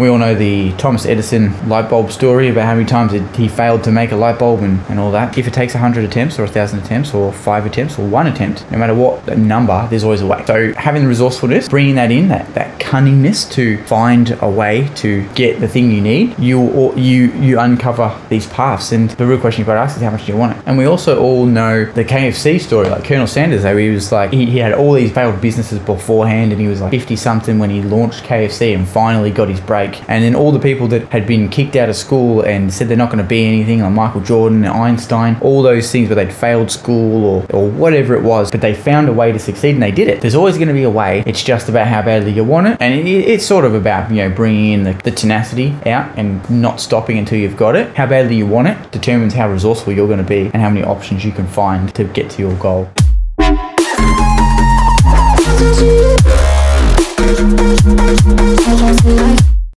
We all know the Thomas Edison light bulb story about how many times he failed to make a light bulb and, and all that. If it takes 100 attempts or 1,000 attempts or 5 attempts or 1 attempt, no matter what number, there's always a way. So having the resourcefulness, bringing that in, that, that cunningness to find a way to get the thing you need, you you you uncover these paths. And the real question you've got to ask is how much do you want it? And we also all know the KFC story, like Colonel Sanders, how he was like, he, he had all these failed businesses beforehand and he was like 50 something when he launched KFC and finally got his break and then all the people that had been kicked out of school and said they're not going to be anything, like Michael Jordan and Einstein, all those things where they'd failed school or, or whatever it was, but they found a way to succeed and they did it. There's always going to be a way. It's just about how badly you want it. And it, it's sort of about, you know, bringing in the, the tenacity out and not stopping until you've got it. How badly you want it determines how resourceful you're going to be and how many options you can find to get to your goal.